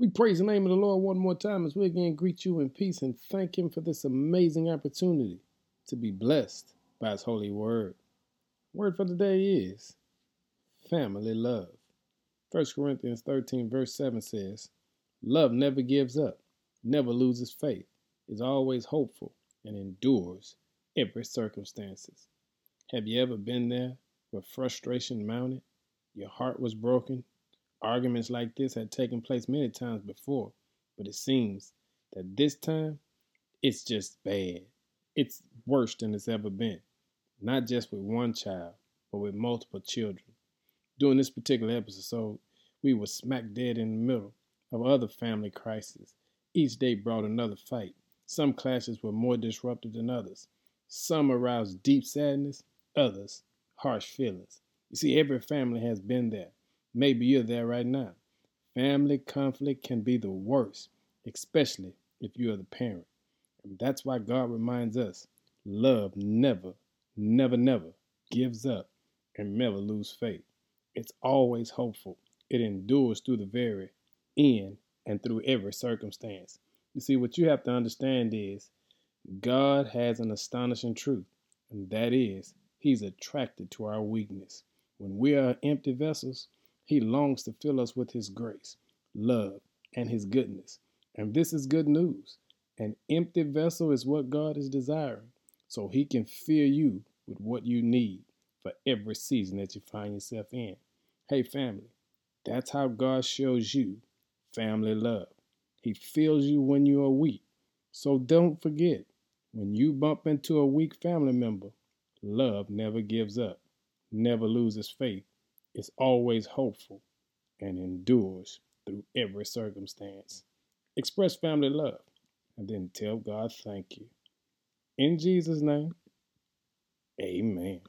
We praise the name of the Lord one more time as we again greet you in peace and thank Him for this amazing opportunity to be blessed by His holy word. Word for the day is family love. 1 Corinthians 13, verse 7 says, Love never gives up, never loses faith, is always hopeful, and endures every circumstances. Have you ever been there where frustration mounted? Your heart was broken, Arguments like this had taken place many times before, but it seems that this time it's just bad. It's worse than it's ever been, not just with one child, but with multiple children. During this particular episode, we were smack dead in the middle of other family crises. Each day brought another fight. Some clashes were more disruptive than others. Some aroused deep sadness, others harsh feelings. You see, every family has been there. Maybe you're there right now. Family conflict can be the worst, especially if you're the parent. And that's why God reminds us love never, never, never gives up and never lose faith. It's always hopeful. It endures through the very end and through every circumstance. You see, what you have to understand is God has an astonishing truth, and that is He's attracted to our weakness. When we are empty vessels, he longs to fill us with His grace, love, and His goodness. And this is good news. An empty vessel is what God is desiring, so He can fill you with what you need for every season that you find yourself in. Hey, family, that's how God shows you family love. He fills you when you are weak. So don't forget, when you bump into a weak family member, love never gives up, never loses faith, is always hopeful and endures through every circumstance. Express family love and then tell God thank you. In Jesus' name, amen.